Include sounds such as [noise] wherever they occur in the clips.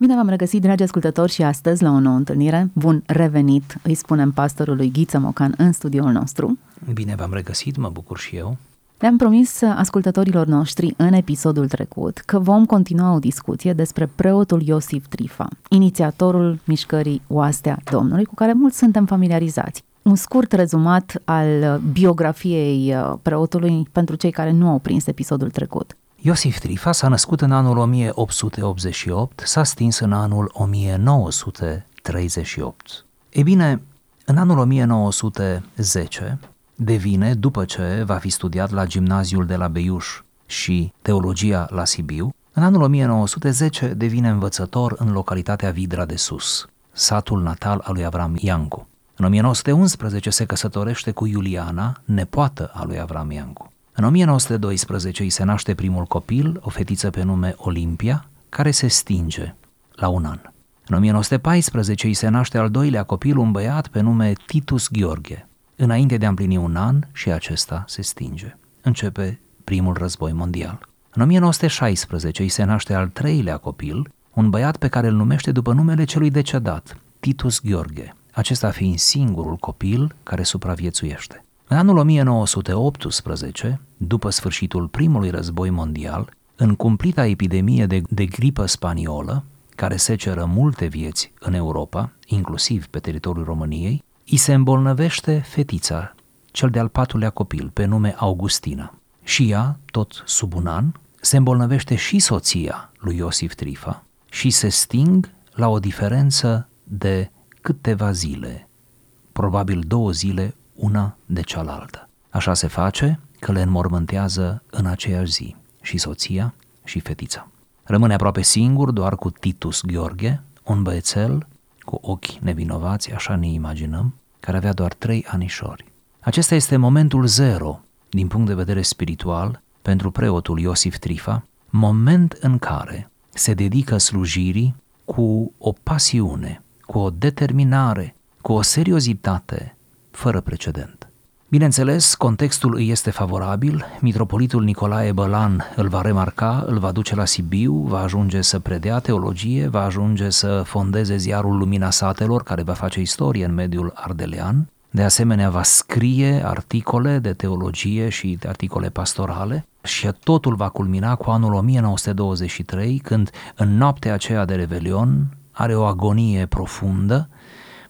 Bine v-am regăsit, dragi ascultători, și astăzi la o nouă întâlnire. Bun revenit, îi spunem pastorului Ghiță Mocan în studioul nostru. Bine v-am regăsit, mă bucur și eu. Le-am promis ascultătorilor noștri în episodul trecut că vom continua o discuție despre preotul Iosif Trifa, inițiatorul mișcării Oastea Domnului, cu care mulți suntem familiarizați. Un scurt rezumat al biografiei uh, preotului pentru cei care nu au prins episodul trecut. Iosif Trifa s-a născut în anul 1888, s-a stins în anul 1938. Ei bine, în anul 1910 devine, după ce va fi studiat la gimnaziul de la Beiuș și teologia la Sibiu, în anul 1910 devine învățător în localitatea Vidra de Sus, satul natal al lui Avram Iancu. În 1911 se căsătorește cu Iuliana, nepoată a lui Avram Iancu. În 1912 îi se naște primul copil, o fetiță pe nume Olimpia, care se stinge la un an. În 1914 îi se naște al doilea copil, un băiat pe nume Titus Gheorghe. Înainte de a împlini un an și acesta se stinge. Începe primul război mondial. În 1916 îi se naște al treilea copil, un băiat pe care îl numește după numele celui decedat, Titus Gheorghe, acesta fiind singurul copil care supraviețuiește. În anul 1918, după sfârșitul primului război mondial, în cumplita epidemie de, de gripă spaniolă, care seceră multe vieți în Europa, inclusiv pe teritoriul României, îi se îmbolnăvește fetița, cel de-al patrulea copil, pe nume Augustina. Și ea, tot sub un an, se îmbolnăvește și soția lui Iosif Trifa și se sting la o diferență de câteva zile, probabil două zile una de cealaltă. Așa se face că le înmormântează în aceeași zi și soția și fetița. Rămâne aproape singur doar cu Titus Gheorghe, un băiețel cu ochi nevinovați, așa ne imaginăm, care avea doar trei anișori. Acesta este momentul zero, din punct de vedere spiritual, pentru preotul Iosif Trifa, moment în care se dedică slujirii cu o pasiune, cu o determinare, cu o seriozitate fără precedent. Bineînțeles, contextul îi este favorabil, mitropolitul Nicolae Bălan îl va remarca, îl va duce la Sibiu, va ajunge să predea teologie, va ajunge să fondeze ziarul Lumina Satelor, care va face istorie în mediul ardelean, de asemenea va scrie articole de teologie și de articole pastorale și totul va culmina cu anul 1923, când în noaptea aceea de Revelion are o agonie profundă,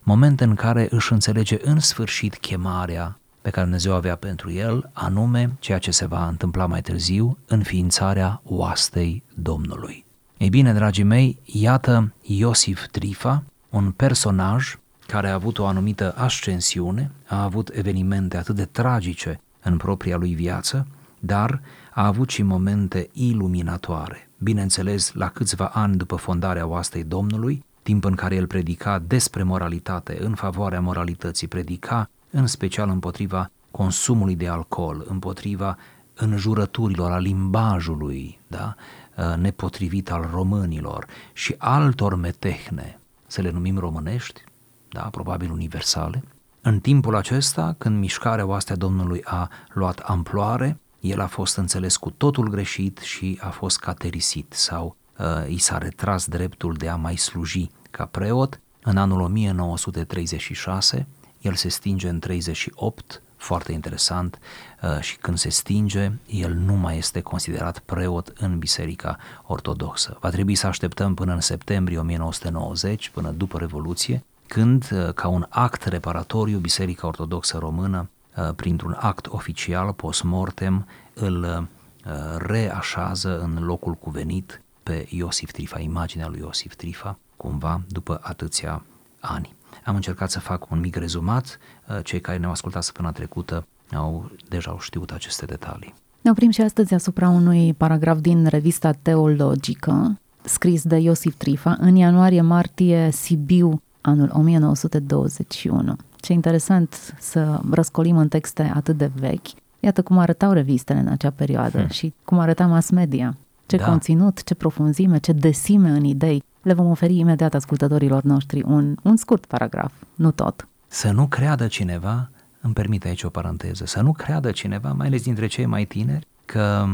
moment în care își înțelege în sfârșit chemarea pe care Dumnezeu avea pentru el, anume ceea ce se va întâmpla mai târziu, înființarea oastei Domnului. Ei bine, dragii mei, iată Iosif Trifa, un personaj care a avut o anumită ascensiune, a avut evenimente atât de tragice în propria lui viață, dar a avut și momente iluminatoare. Bineînțeles, la câțiva ani după fondarea oastei Domnului, timp în care el predica despre moralitate, în favoarea moralității, predica în special împotriva consumului de alcool, împotriva înjurăturilor, a limbajului da? Uh, nepotrivit al românilor și altor metehne, să le numim românești, da? probabil universale. În timpul acesta, când mișcarea oastea Domnului a luat amploare, el a fost înțeles cu totul greșit și a fost caterisit sau uh, i s-a retras dreptul de a mai sluji ca preot. În anul 1936, el se stinge în 38, foarte interesant, uh, și când se stinge, el nu mai este considerat preot în Biserica Ortodoxă. Va trebui să așteptăm până în septembrie 1990, până după Revoluție, când, uh, ca un act reparatoriu, Biserica Ortodoxă Română, uh, printr-un act oficial, post-mortem, îl reașează în locul cuvenit pe Iosif Trifa, imaginea lui Iosif Trifa, cumva după atâția ani. Am încercat să fac un mic rezumat, uh, cei care ne-au ascultat săptămâna trecută au, deja au știut aceste detalii. Ne oprim și astăzi asupra unui paragraf din revista Teologică, scris de Iosif Trifa, în ianuarie-martie Sibiu anul 1921. Ce interesant să răscolim în texte atât de vechi. Iată cum arătau revistele în acea perioadă Hmm. și cum arăta mass media. Ce Da. conținut, ce profunzime, ce desime în idei. Le vom oferi imediat ascultătorilor noștri un, un scurt paragraf, nu tot. Să nu creadă cineva, îmi permite aici o paranteză, să nu creadă cineva, mai ales dintre cei mai tineri, că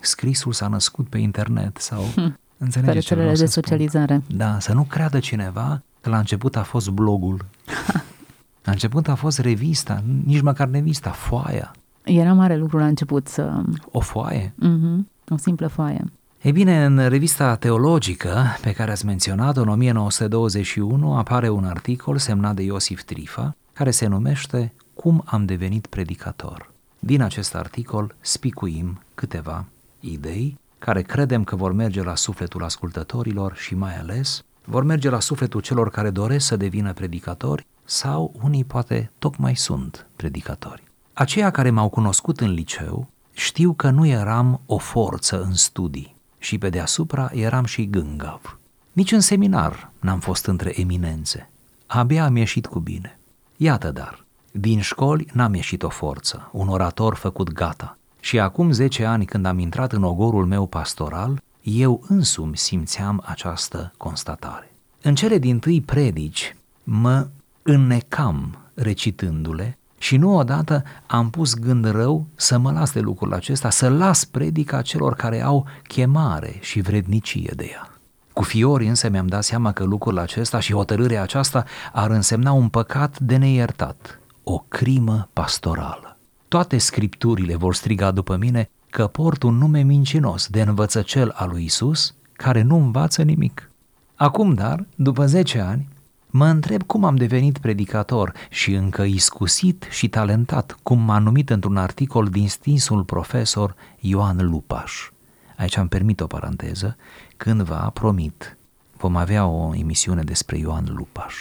scrisul s-a născut pe internet sau... Pe [laughs] Înțelegeți ce vreau rețelele să de spun? socializare. Da, să nu creadă cineva că la început a fost blogul. [laughs] La început a fost revista, nici măcar revista, foaia. Era mare lucru la început să... O foaie. Uh-huh, o simplă foaie. Ei bine, în revista teologică pe care ați menționat-o, în 1921, apare un articol semnat de Iosif Trifa, care se numește Cum am devenit predicator. Din acest articol spicuim câteva idei care credem că vor merge la sufletul ascultătorilor și mai ales vor merge la sufletul celor care doresc să devină predicatori sau unii poate tocmai sunt predicatori. Aceia care m-au cunoscut în liceu știu că nu eram o forță în studii și pe deasupra eram și gângav. Nici în seminar n-am fost între eminențe. Abia am ieșit cu bine. Iată dar, din școli n-am ieșit o forță, un orator făcut gata. Și acum 10 ani când am intrat în ogorul meu pastoral, eu însumi simțeam această constatare. În cele din tâi predici mă înnecam recitându-le și nu odată am pus gând rău să mă las de lucrul acesta, să las predica celor care au chemare și vrednicie de ea. Cu fiori însă mi-am dat seama că lucrul acesta și hotărârea aceasta ar însemna un păcat de neiertat, o crimă pastorală. Toate scripturile vor striga după mine că port un nume mincinos de învățăcel al lui Isus, care nu învață nimic. Acum, dar, după 10 ani, mă întreb cum am devenit predicator și încă iscusit și talentat, cum m-a numit într-un articol din stinsul profesor Ioan Lupaș. Aici am permit o paranteză, cândva promit, vom avea o emisiune despre Ioan Lupaș.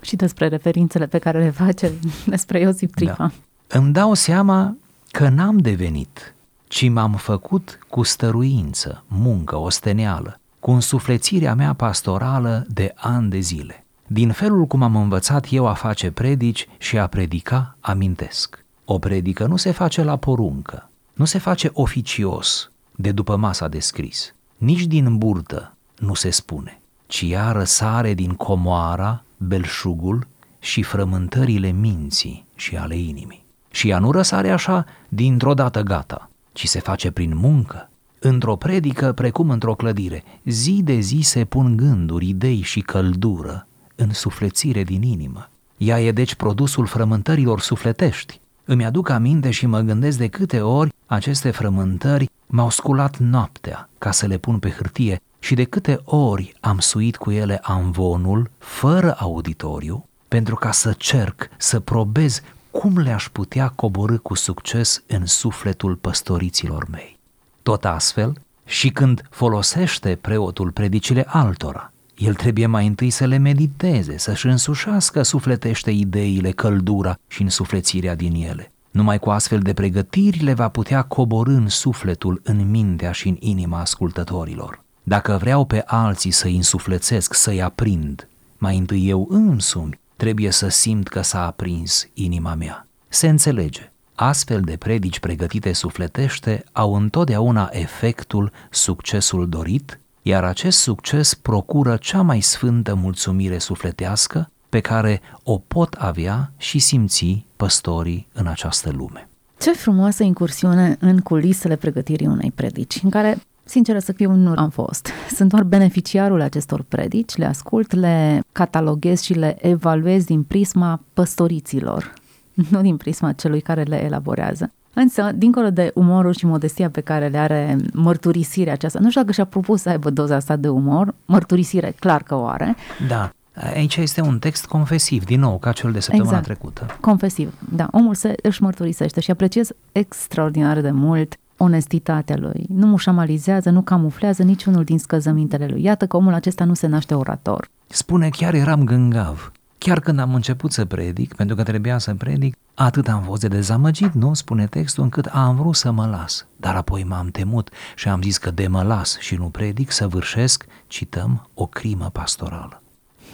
Și despre referințele pe care le face [laughs] despre Iosif Trifa. Da. Îmi dau seama că n-am devenit, ci m-am făcut cu stăruință, muncă, osteneală, cu însuflețirea mea pastorală de ani de zile. Din felul cum am învățat eu a face predici și a predica, amintesc. O predică nu se face la poruncă, nu se face oficios, de după masa de scris. Nici din burtă nu se spune, ci ea răsare din comoara, belșugul și frământările minții și ale inimii. Și ea nu răsare așa dintr-o dată gata, ci se face prin muncă. Într-o predică, precum într-o clădire, zi de zi se pun gânduri, idei și căldură în suflețire din inimă. Ea e deci produsul frământărilor sufletești. Îmi aduc aminte și mă gândesc de câte ori aceste frământări m-au sculat noaptea ca să le pun pe hârtie și de câte ori am suit cu ele amvonul, fără auditoriu, pentru ca să cerc, să probez cum le-aș putea coborâ cu succes în sufletul păstoriților mei. Tot astfel, și când folosește preotul predicile altora, el trebuie mai întâi să le mediteze, să-și însușească sufletește ideile, căldura și însuflețirea din ele. Numai cu astfel de pregătiri le va putea coborâ în sufletul, în mintea și în inima ascultătorilor. Dacă vreau pe alții să-i însuflețesc, să-i aprind, mai întâi eu însumi trebuie să simt că s-a aprins inima mea. Se înțelege. Astfel de predici pregătite sufletește au întotdeauna efectul, succesul dorit, iar acest succes procură cea mai sfântă mulțumire sufletească pe care o pot avea și simți păstorii în această lume. Ce frumoasă incursiune în culisele pregătirii unei predici, în care, sinceră să fiu, nu am fost. [laughs] Sunt doar beneficiarul acestor predici, le ascult, le cataloghez și le evaluez din prisma păstoriților, [laughs] nu din prisma celui care le elaborează. Însă, dincolo de umorul și modestia pe care le are mărturisirea aceasta, nu știu dacă și-a propus să aibă doza asta de umor, mărturisire clar că o are, Da, aici este un text confesiv, din nou, ca cel de săptămâna Exact. trecută. confesiv. Da, omul se își mărturisește și apreciez extraordinar de mult onestitatea lui. Nu mușamalizează, nu camuflează niciunul din scăzămintele lui. Iată că omul acesta nu se naște orator. Spune, chiar eram gângav. Chiar când am început să predic, pentru că trebuia să predic, atât am fost de dezamăgit, nu, spune textul, încât am vrut să mă las. Dar apoi m-am temut și am zis că de mă las și nu predic, săvârșesc, cităm, o crimă pastorală.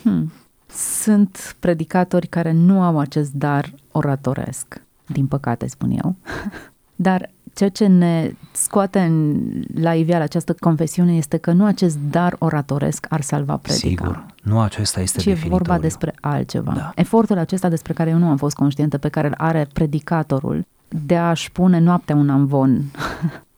Hmm. Sunt predicatori care nu au acest dar oratoresc, din păcate spun eu, [laughs] dar ceea ce ne scoate în, la iveală această confesiune este că nu acest dar oratoresc ar salva predica. Sigur, nu acesta este ci e definitoriu. vorba despre altceva. Da. Efortul acesta despre care eu nu am fost conștientă, pe care îl are predicatorul, de a-și pune noaptea un amvon. [laughs]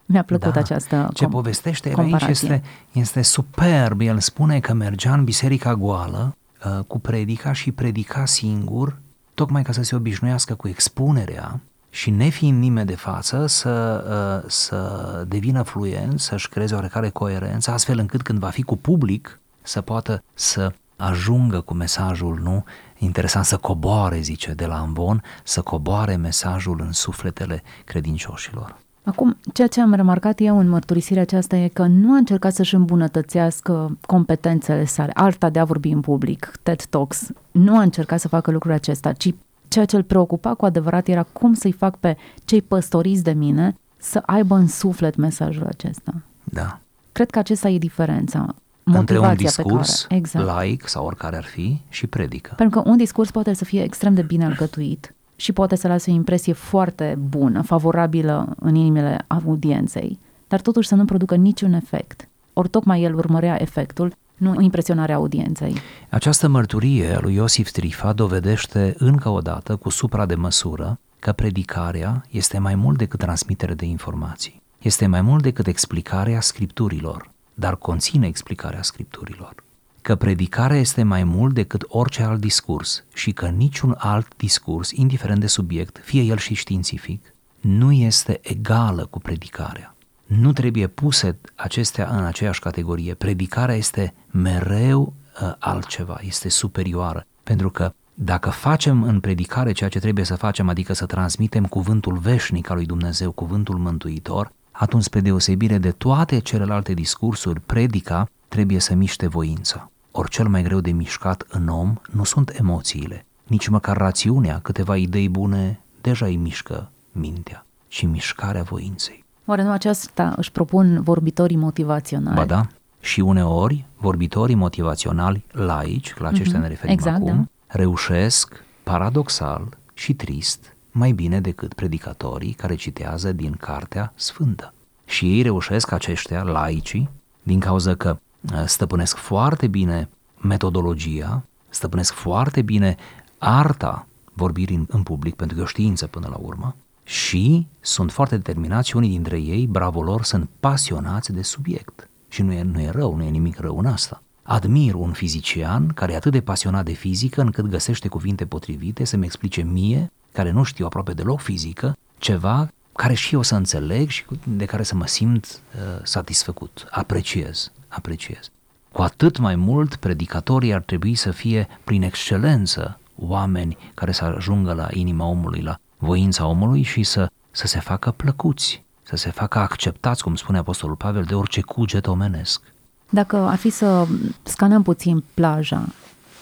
Mi-a plăcut Da. această Ce com- povestește el aici comparație. este, este superb. El spune că mergea în biserica goală uh, cu predica și predica singur, tocmai ca să se obișnuiască cu expunerea și nefiind nimeni de față să, uh, să devină fluent, să-și creeze oarecare coerență, astfel încât când va fi cu public să poată să ajungă cu mesajul, nu? Interesant să coboare, zice, de la ambon, să coboare mesajul în sufletele credincioșilor. Acum, ceea ce am remarcat eu în mărturisirea aceasta e că nu a încercat să-și îmbunătățească competențele sale, arta de a vorbi în public, TED Talks, nu a încercat să facă lucrul acesta, ci ceea ce îl preocupa cu adevărat era cum să-i fac pe cei păstoriți de mine să aibă în suflet mesajul acesta. Da. Cred că acesta e diferența. între un Motivația discurs pe care, exact. laic sau oricare ar fi și predică. Pentru că un discurs poate să fie extrem de bine alcătuit și poate să lase o impresie foarte bună, favorabilă în inimile audienței, dar totuși să nu producă niciun efect. Ori tocmai el urmărea efectul, nu impresionarea audienței. Această mărturie a lui Iosif Trifa dovedește încă o dată cu supra de măsură că predicarea este mai mult decât transmitere de informații. Este mai mult decât explicarea scripturilor, dar conține explicarea scripturilor. Că predicarea este mai mult decât orice alt discurs și că niciun alt discurs, indiferent de subiect, fie el și științific, nu este egală cu predicarea. Nu trebuie puse acestea în aceeași categorie. Predicarea este mereu uh, altceva, este superioară. Pentru că dacă facem în predicare ceea ce trebuie să facem, adică să transmitem cuvântul veșnic al lui Dumnezeu, cuvântul mântuitor, atunci, spre deosebire de toate celelalte discursuri, predica trebuie să miște voința. Ori cel mai greu de mișcat în om nu sunt emoțiile, nici măcar rațiunea, câteva idei bune deja îi mișcă mintea, ci mișcarea voinței. Oare nu aceasta își propun vorbitorii motivaționali? Ba da, și uneori vorbitorii motivaționali laici, la aceștia Mhm, ne referim exact, acum, da. reușesc, paradoxal și trist, mai bine decât predicatorii care citează din Cartea Sfântă. Și ei reușesc, aceștia, laicii, din cauza că uh, stăpânesc foarte bine metodologia, stăpânesc foarte bine arta vorbirii în, în public, pentru că e o știință până la urmă, și sunt foarte determinați și unii dintre ei, bravo lor, sunt pasionați de subiect. Și nu e, nu e rău, nu e nimic rău în asta. Admir un fizician care e atât de pasionat de fizică încât găsește cuvinte potrivite să-mi explice mie, care nu știu aproape deloc fizică, ceva care și eu să înțeleg și cu- de care să mă simt uh, satisfăcut. Apreciez, apreciez. Cu atât mai mult, predicatorii ar trebui să fie, prin excelență, oameni care să ajungă la inima omului, la voința omului și să, să se facă plăcuți, să se facă acceptați, cum spune Apostolul Pavel, de orice cuget omenesc. Dacă ar fi să scanăm puțin plaja,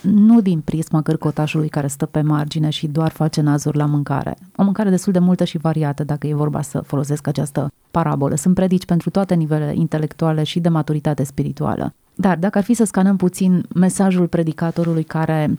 nu din prisma cărcotașului care stă pe margine și doar face nazuri la mâncare. O mâncare destul de multă și variată, dacă e vorba să folosesc această parabolă. Sunt predici pentru toate nivelele intelectuale și de maturitate spirituală. Dar dacă ar fi să scanăm puțin mesajul predicatorului care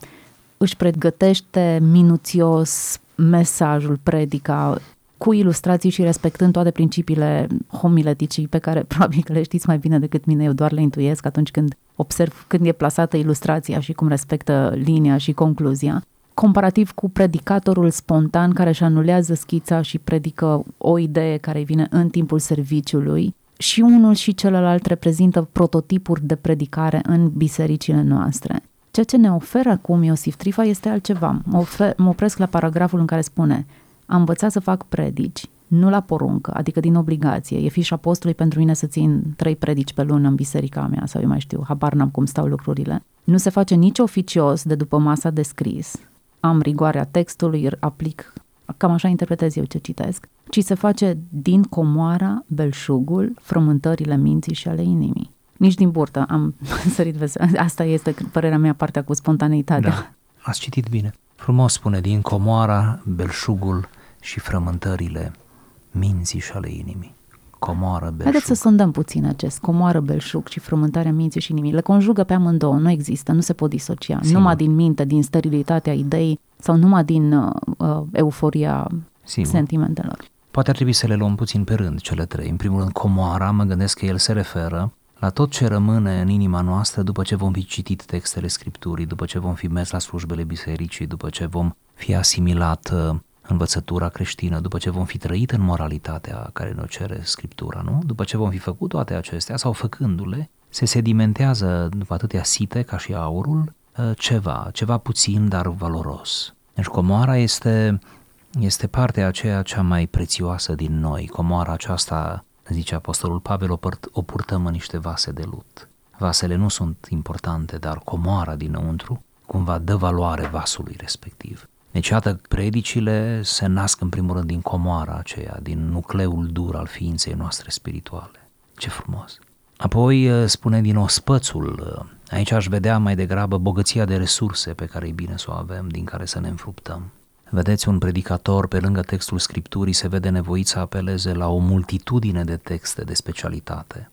își pregătește minuțios mesajul, predica, cu ilustrații și respectând toate principiile homileticii pe care probabil că le știți mai bine decât mine, eu doar le intuiesc atunci când observ când e plasată ilustrația și cum respectă linia și concluzia, comparativ cu predicatorul spontan care își anulează schița și predică o idee care îi vine în timpul serviciului și unul și celălalt reprezintă prototipuri de predicare în bisericile noastre. Ceea ce ne oferă acum Iosif Trifa este altceva. Mă, ofer, mă opresc la paragraful în care spune Am învățat să fac predici, nu la poruncă, adică din obligație. E fișa postului pentru mine să țin trei predici pe lună în biserica mea, sau eu mai știu, habar n-am cum stau lucrurile. Nu se face nici oficios de după masa de scris. Am rigoarea textului, aplic, cam așa interpretez eu ce citesc, ci se face din comoara, belșugul, frământările minții și ale inimii. Nici din burtă am [laughs] sărit vezi. Asta este părerea mea, partea cu spontaneitatea. Da, ați citit bine. Frumos spune, din comoara, belșugul și frământările minții și ale inimii. comoară, belșug. Haideți să sondăm puțin acest comoară, belșug și frământarea minții și inimii. Le conjugă pe amândouă, nu există, nu se pot disocia. Sigur. Numai din minte, din sterilitatea ideii sau numai din uh, uh, euforia Sigur. sentimentelor. Poate ar trebui să le luăm puțin pe rând, cele trei. În primul rând, comoara, mă gândesc că el se referă la tot ce rămâne în inima noastră după ce vom fi citit textele Scripturii, după ce vom fi mers la slujbele bisericii, după ce vom fi asimilat uh, învățătura creștină, după ce vom fi trăit în moralitatea care ne cere Scriptura, nu? După ce vom fi făcut toate acestea sau făcându-le, se sedimentează după atâtea site ca și aurul uh, ceva, ceva puțin, dar valoros. Deci comoara este, este partea aceea cea mai prețioasă din noi. Comoara aceasta, zice Apostolul Pavel, o, părt, o purtăm în niște vase de lut. Vasele nu sunt importante, dar comoara dinăuntru cumva dă valoare vasului respectiv. Deci, iată, predicile se nasc în primul rând din comoara aceea, din nucleul dur al ființei noastre spirituale. Ce frumos! Apoi spune din ospățul, aici aș vedea mai degrabă bogăția de resurse pe care e bine să o avem, din care să ne înfruptăm. Vedeți, un predicator, pe lângă textul Scripturii, se vede nevoit să apeleze la o multitudine de texte de specialitate,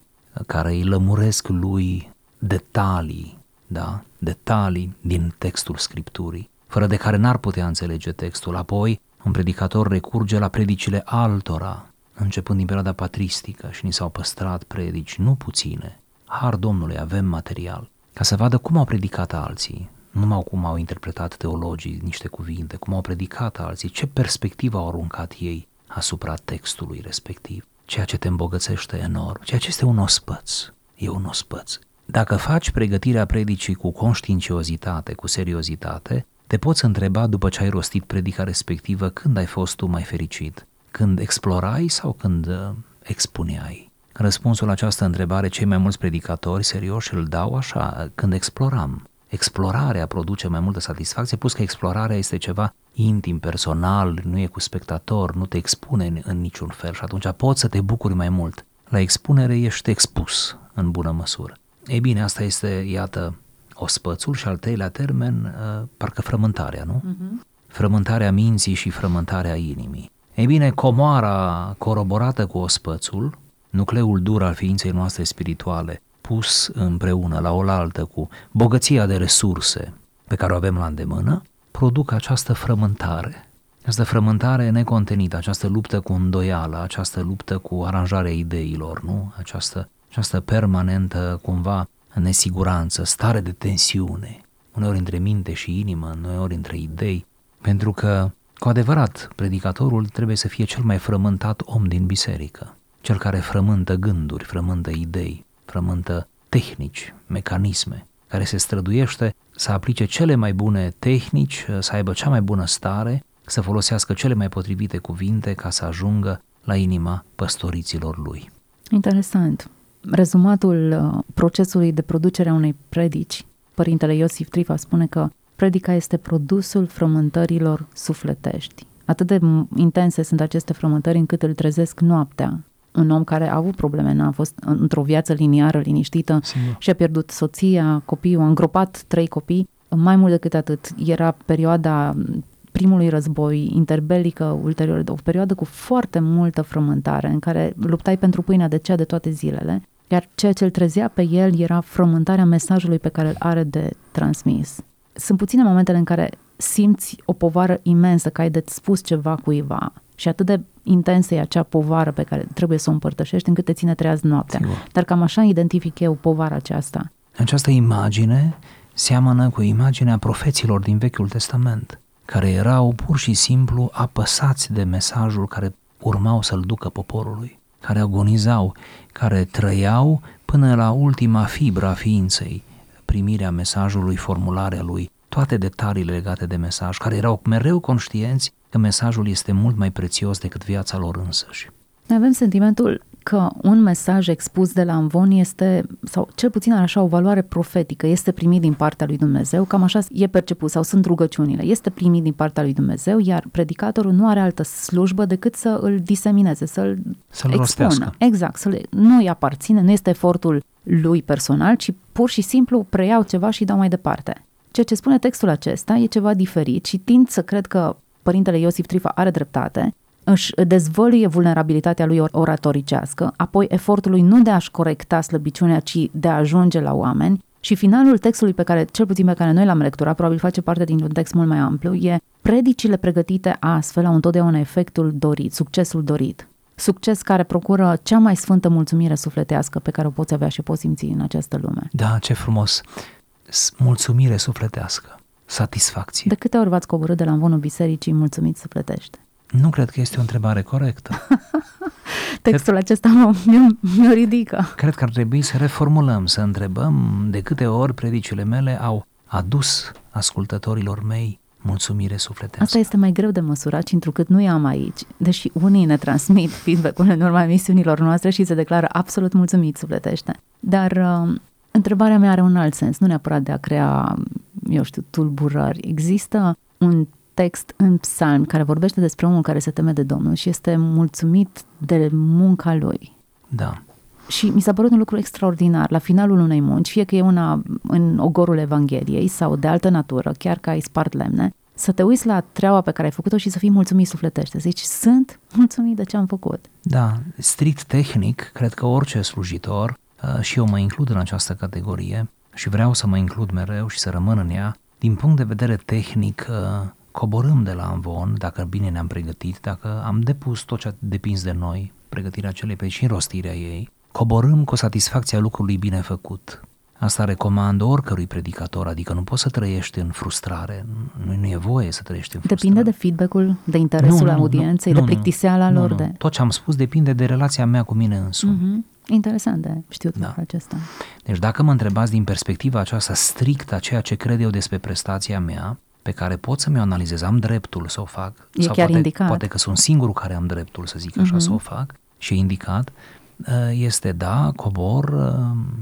care îi lămuresc lui detalii, da? detalii din textul Scripturii, fără de care n-ar putea înțelege textul. Apoi, un predicator recurge la predicile altora, începând din perioada patristică și ni s-au păstrat predici, nu puține. Har Domnului, avem material, ca să vadă cum au predicat alții, numai cum au interpretat teologii niște cuvinte, cum au predicat alții, ce perspectivă au aruncat ei asupra textului respectiv, ceea ce te îmbogățește enorm, ceea ce este un ospăț, e un ospăț. Dacă faci pregătirea predicii cu conștiinciozitate, cu seriozitate, te poți întreba după ce ai rostit predica respectivă când ai fost tu mai fericit, când explorai sau când uh, expuneai. Răspunsul la această întrebare cei mai mulți predicatori serioși îl dau așa, când exploram. Explorarea produce mai multă satisfacție, plus că explorarea este ceva intim, personal, nu e cu spectator, nu te expune în, în niciun fel și atunci poți să te bucuri mai mult. La expunere ești expus în bună măsură. Ei bine, asta este, iată, ospățul și al treilea termen, uh, parcă frământarea, nu? Uh-huh. Frământarea minții și frământarea inimii. Ei bine, comoara coroborată cu ospățul, nucleul dur al ființei noastre spirituale, pus împreună la oaltă cu bogăția de resurse pe care o avem la îndemână, produc această frământare. Această frământare necontenită, această luptă cu îndoială, această luptă cu aranjarea ideilor, nu? Această, această permanentă, cumva, nesiguranță, stare de tensiune, uneori între minte și inimă, uneori între idei, pentru că, cu adevărat, predicatorul trebuie să fie cel mai frământat om din biserică, cel care frământă gânduri, frământă idei, frământă tehnici, mecanisme, care se străduiește să aplice cele mai bune tehnici, să aibă cea mai bună stare, să folosească cele mai potrivite cuvinte ca să ajungă la inima păstoriților lui. Interesant. Rezumatul uh, procesului de producere a unei predici, părintele Iosif Trifa spune că predica este produsul frământărilor sufletești. Atât de intense sunt aceste frământări încât îl trezesc noaptea. Un om care a avut probleme, n-a fost într-o viață liniară, liniștită Sigur. și a pierdut soția, copiii, a îngropat trei copii. Mai mult decât atât, era perioada primului război interbelică ulterior, o perioadă cu foarte multă frământare, în care luptai pentru pâinea de cea de toate zilele, iar ceea ce îl trezea pe el era frământarea mesajului pe care îl are de transmis. Sunt puține momentele în care simți o povară imensă, că ai de spus ceva cuiva și atât de intensă e acea povară pe care trebuie să o împărtășești încât te ține treaz noaptea. Sigur. Dar cam așa identific eu povara aceasta. Această imagine seamănă cu imaginea profeților din Vechiul Testament, care erau pur și simplu apăsați de mesajul care urmau să-l ducă poporului, care agonizau, care trăiau până la ultima fibră a ființei, primirea mesajului, formularea lui, toate detaliile legate de mesaj, care erau mereu conștienți că mesajul este mult mai prețios decât viața lor însăși. Noi avem sentimentul că un mesaj expus de la Amvon este, sau cel puțin are așa o valoare profetică, este primit din partea lui Dumnezeu, cam așa e perceput sau sunt rugăciunile, este primit din partea lui Dumnezeu, iar predicatorul nu are altă slujbă decât să îl disemineze, să-l Să-l expună. rostească. Exact, să nu îi aparține, nu este efortul lui personal, ci pur și simplu preiau ceva și dau mai departe. Ceea ce spune textul acesta e ceva diferit și tind să cred că părintele Iosif Trifa are dreptate, își dezvăluie vulnerabilitatea lui oratoricească, apoi efortul lui nu de a-și corecta slăbiciunea, ci de a ajunge la oameni, și finalul textului pe care, cel puțin pe care noi l-am lecturat, probabil face parte dintr-un text mult mai amplu, e predicile pregătite astfel au întotdeauna efectul dorit, succesul dorit. Succes care procură cea mai sfântă mulțumire sufletească pe care o poți avea și poți simți în această lume. Da, ce frumos! Mulțumire sufletească, satisfacție. De câte ori v-ați coborât de la învonul bisericii mulțumit sufletește? Nu cred că este o întrebare corectă. [laughs] Textul cred, acesta mă, mi-o ridică. Cred că ar trebui să reformulăm, să întrebăm de câte ori predicile mele au adus ascultătorilor mei mulțumire sufletească. Asta este mai greu de măsurat și întrucât nu i-am aici, deși unii ne transmit feedback-ul în urma emisiunilor noastre și se declară absolut mulțumit sufletește. Dar uh, întrebarea mea are un alt sens, nu neapărat de a crea, eu știu, tulburări. Există un text în psalm care vorbește despre omul care se teme de Domnul și este mulțumit de munca lui. Da. Și mi s-a părut un lucru extraordinar. La finalul unei munci, fie că e una în ogorul Evangheliei sau de altă natură, chiar că ai spart lemne, să te uiți la treaba pe care ai făcut-o și să fii mulțumit sufletește. Să zici, sunt mulțumit de ce am făcut. Da, strict tehnic, cred că orice slujitor, uh, și eu mă includ în această categorie și vreau să mă includ mereu și să rămân în ea, din punct de vedere tehnic, uh, coborâm de la Amvon, dacă bine ne-am pregătit, dacă am depus tot ce depins de noi, pregătirea acelei pe și rostirea ei, coborâm cu satisfacția lucrului bine făcut. Asta recomand oricărui predicator, adică nu poți să trăiești în frustrare, nu, nu e voie să trăiești în frustrare. Depinde de feedback-ul, de interesul nu, nu, audienței, nu, de plictiseala nu, lor. Nu. De... Tot ce am spus depinde de relația mea cu mine însumi. Mm-hmm. Interesant de știut da. acesta. Deci dacă mă întrebați din perspectiva aceasta strictă a ceea ce cred eu despre prestația mea, pe care pot să mi-o analizez, am dreptul să o fac. E sau chiar poate, indicat. poate că sunt singurul care am dreptul să zic așa, uh-huh. să o fac și e indicat, uh, este da, cobor uh,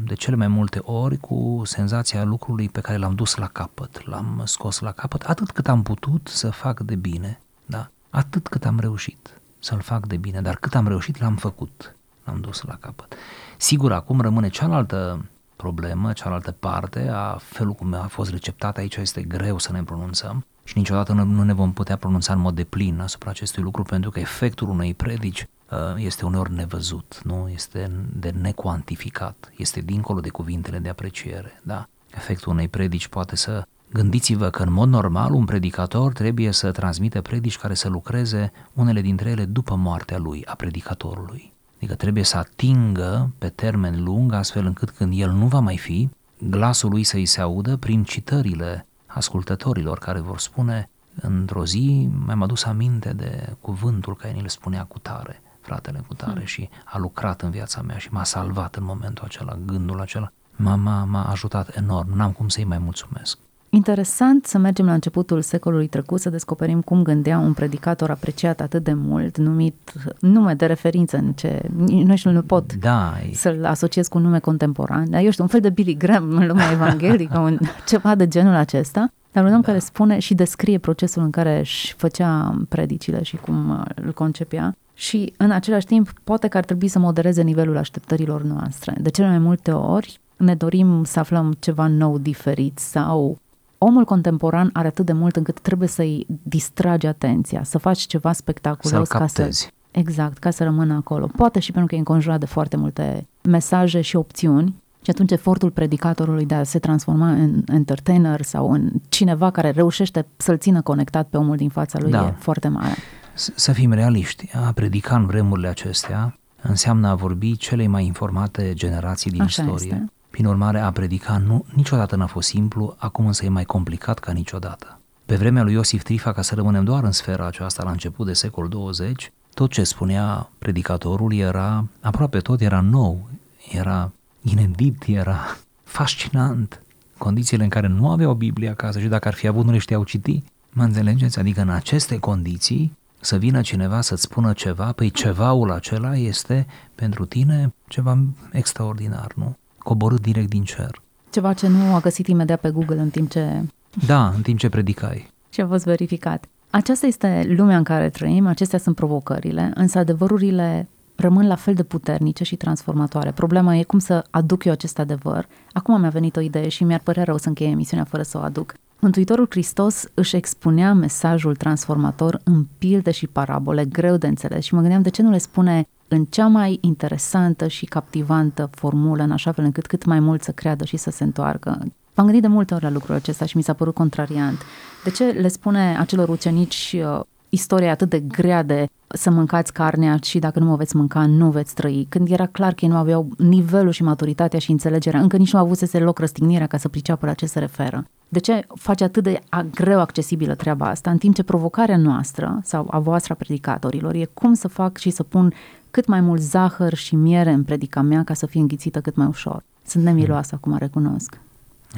de cele mai multe ori cu senzația lucrului pe care l-am dus la capăt, l-am scos la capăt, atât cât am putut să fac de bine, da, atât cât am reușit să-l fac de bine, dar cât am reușit l-am făcut, l-am dus la capăt. Sigur, acum rămâne cealaltă problemă, cealaltă parte a felul cum a fost receptat aici este greu să ne pronunțăm și niciodată nu ne vom putea pronunța în mod deplin asupra acestui lucru pentru că efectul unei predici uh, este uneori nevăzut, nu este de necuantificat, este dincolo de cuvintele de apreciere, da? Efectul unei predici poate să Gândiți-vă că în mod normal un predicator trebuie să transmită predici care să lucreze unele dintre ele după moartea lui, a predicatorului. Adică trebuie să atingă pe termen lung, astfel încât când el nu va mai fi, glasul lui să-i se audă prin citările ascultătorilor care vor spune într-o zi mi-am adus aminte de cuvântul care ni le spunea cu tare, fratele cu tare hmm. și a lucrat în viața mea și m-a salvat în momentul acela, gândul acela, m-a, m-a, m-a ajutat enorm, n-am cum să-i mai mulțumesc. Interesant să mergem la începutul secolului trecut să descoperim cum gândea un predicator apreciat atât de mult, numit nume de referință în ce... Nu știu, nu pot da, să-l asociez cu un nume contemporan. Eu știu, un fel de Billy Graham în lumea [laughs] evanghelică, un, ceva de genul acesta. Dar un om da. care spune și descrie procesul în care își făcea predicile și cum uh, îl concepea și în același timp poate că ar trebui să modereze nivelul așteptărilor noastre. De cele mai multe ori ne dorim să aflăm ceva nou, diferit sau omul contemporan are atât de mult încât trebuie să-i distragi atenția, să faci ceva spectaculos ca să Exact, ca să rămână acolo. Poate și pentru că e înconjurat de foarte multe mesaje și opțiuni și atunci efortul predicatorului de a se transforma în entertainer sau în cineva care reușește să-l țină conectat pe omul din fața lui da. e foarte mare. Să fim realiști, a predica în vremurile acestea înseamnă a vorbi celei mai informate generații din Așa istorie. Este. Prin urmare, a predica nu, niciodată n-a fost simplu, acum însă e mai complicat ca niciodată. Pe vremea lui Iosif Trifa, ca să rămânem doar în sfera aceasta la început de secol 20, tot ce spunea predicatorul era, aproape tot era nou, era inedit, era fascinant. Condițiile în care nu aveau Biblia acasă și dacă ar fi avut nu le știau citi. Mă înțelegeți? Adică în aceste condiții să vină cineva să-ți spună ceva, păi cevaul acela este pentru tine ceva extraordinar, nu? Coborât direct din cer. Ceva ce nu a găsit imediat pe Google în timp ce... Da, în timp ce predicai. Și a fost verificat. Aceasta este lumea în care trăim, acestea sunt provocările, însă adevărurile rămân la fel de puternice și transformatoare. Problema e cum să aduc eu acest adevăr. Acum mi-a venit o idee și mi-ar părea rău să încheie emisiunea fără să o aduc. Mântuitorul Hristos își expunea mesajul transformator în pilde și parabole greu de înțeles și mă gândeam de ce nu le spune în cea mai interesantă și captivantă formulă, în așa fel încât cât mai mult să creadă și să se întoarcă. M-am gândit de multe ori la lucrul acesta și mi s-a părut contrariant. De ce le spune acelor ucenici uh, istoria atât de grea de să mâncați carnea și dacă nu mă veți mânca, nu veți trăi, când era clar că ei nu aveau nivelul și maturitatea și înțelegerea, încă nici nu avusese loc răstignirea ca să priceapă la ce se referă. De ce face atât de greu accesibilă treaba asta, în timp ce provocarea noastră sau a voastră a predicatorilor e cum să fac și să pun cât mai mult zahăr și miere în predica mea ca să fie înghițită cât mai ușor. Sunt nemiloasă, acum recunosc.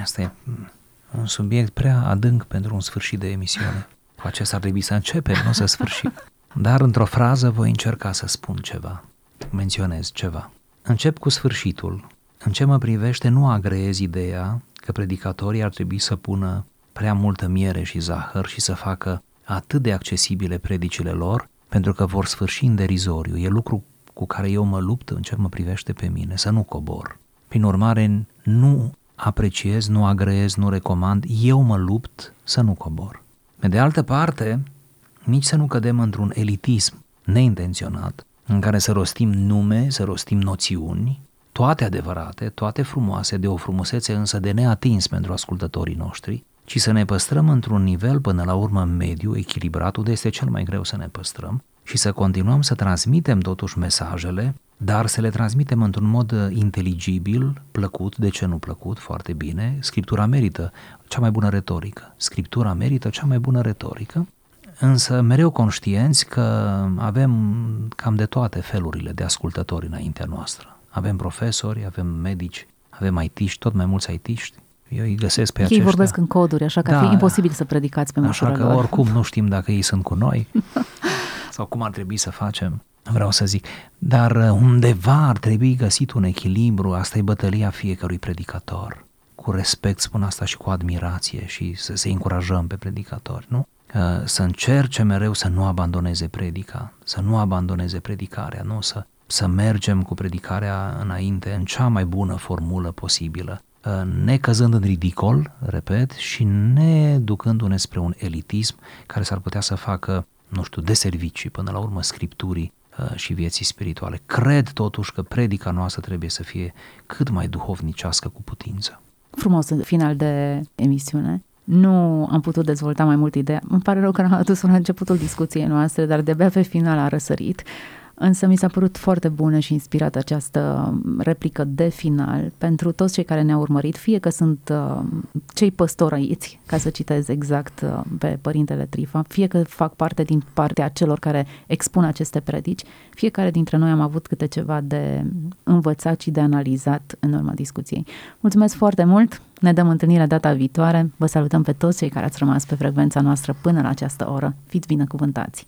Asta e un subiect prea adânc pentru un sfârșit de emisiune. Cu acesta ar trebui să începem, nu să sfârșim. [laughs] Dar într-o frază voi încerca să spun ceva, menționez ceva. Încep cu sfârșitul. În ce mă privește, nu agreez ideea că predicatorii ar trebui să pună prea multă miere și zahăr și să facă atât de accesibile predicile lor, pentru că vor sfârși în derizoriu. E lucru cu care eu mă lupt în ce mă privește pe mine, să nu cobor. Prin urmare, nu apreciez, nu agreez, nu recomand, eu mă lupt să nu cobor. Pe de altă parte, nici să nu cădem într-un elitism neintenționat, în care să rostim nume, să rostim noțiuni, toate adevărate, toate frumoase, de o frumusețe însă de neatins pentru ascultătorii noștri, ci să ne păstrăm într-un nivel până la urmă mediu, echilibrat, unde este cel mai greu să ne păstrăm, și să continuăm să transmitem totuși mesajele, dar să le transmitem într-un mod uh, inteligibil, plăcut, de ce nu plăcut, foarte bine. Scriptura merită cea mai bună retorică. Scriptura merită cea mai bună retorică, însă mereu conștienți că avem cam de toate felurile de ascultători înaintea noastră. Avem profesori, avem medici, avem aitiști, tot mai mulți aitiști, eu îi găsesc pe ei aceștia. Ei vorbesc în coduri, așa că da, ar fi imposibil să predicați pe măsura Așa că lor. oricum nu știm dacă ei sunt cu noi [laughs] sau cum ar trebui să facem, vreau să zic. Dar uh, undeva ar trebui găsit un echilibru, asta e bătălia fiecărui predicator. Cu respect spun asta și cu admirație și să se încurajăm pe predicatori, nu? Uh, să încerce mereu să nu abandoneze predica, să nu abandoneze predicarea, nu? Să, să mergem cu predicarea înainte în cea mai bună formulă posibilă, uh, necăzând în ridicol, repet, și ne ducându-ne spre un elitism care s-ar putea să facă nu știu, de servicii, până la urmă scripturii uh, și vieții spirituale. Cred totuși că predica noastră trebuie să fie cât mai duhovnicească cu putință. Frumos final de emisiune. Nu am putut dezvolta mai mult ideea. Îmi pare rău că n-am adus-o la începutul discuției noastre, dar de-abia pe final a răsărit. Însă mi s-a părut foarte bună și inspirată această replică de final pentru toți cei care ne-au urmărit, fie că sunt uh, cei păstorăiți, ca să citez exact uh, pe Părintele Trifa, fie că fac parte din partea celor care expun aceste predici, fiecare dintre noi am avut câte ceva de învățat și de analizat în urma discuției. Mulțumesc foarte mult! Ne dăm întâlnire data viitoare. Vă salutăm pe toți cei care ați rămas pe frecvența noastră până la această oră. Fiți binecuvântați!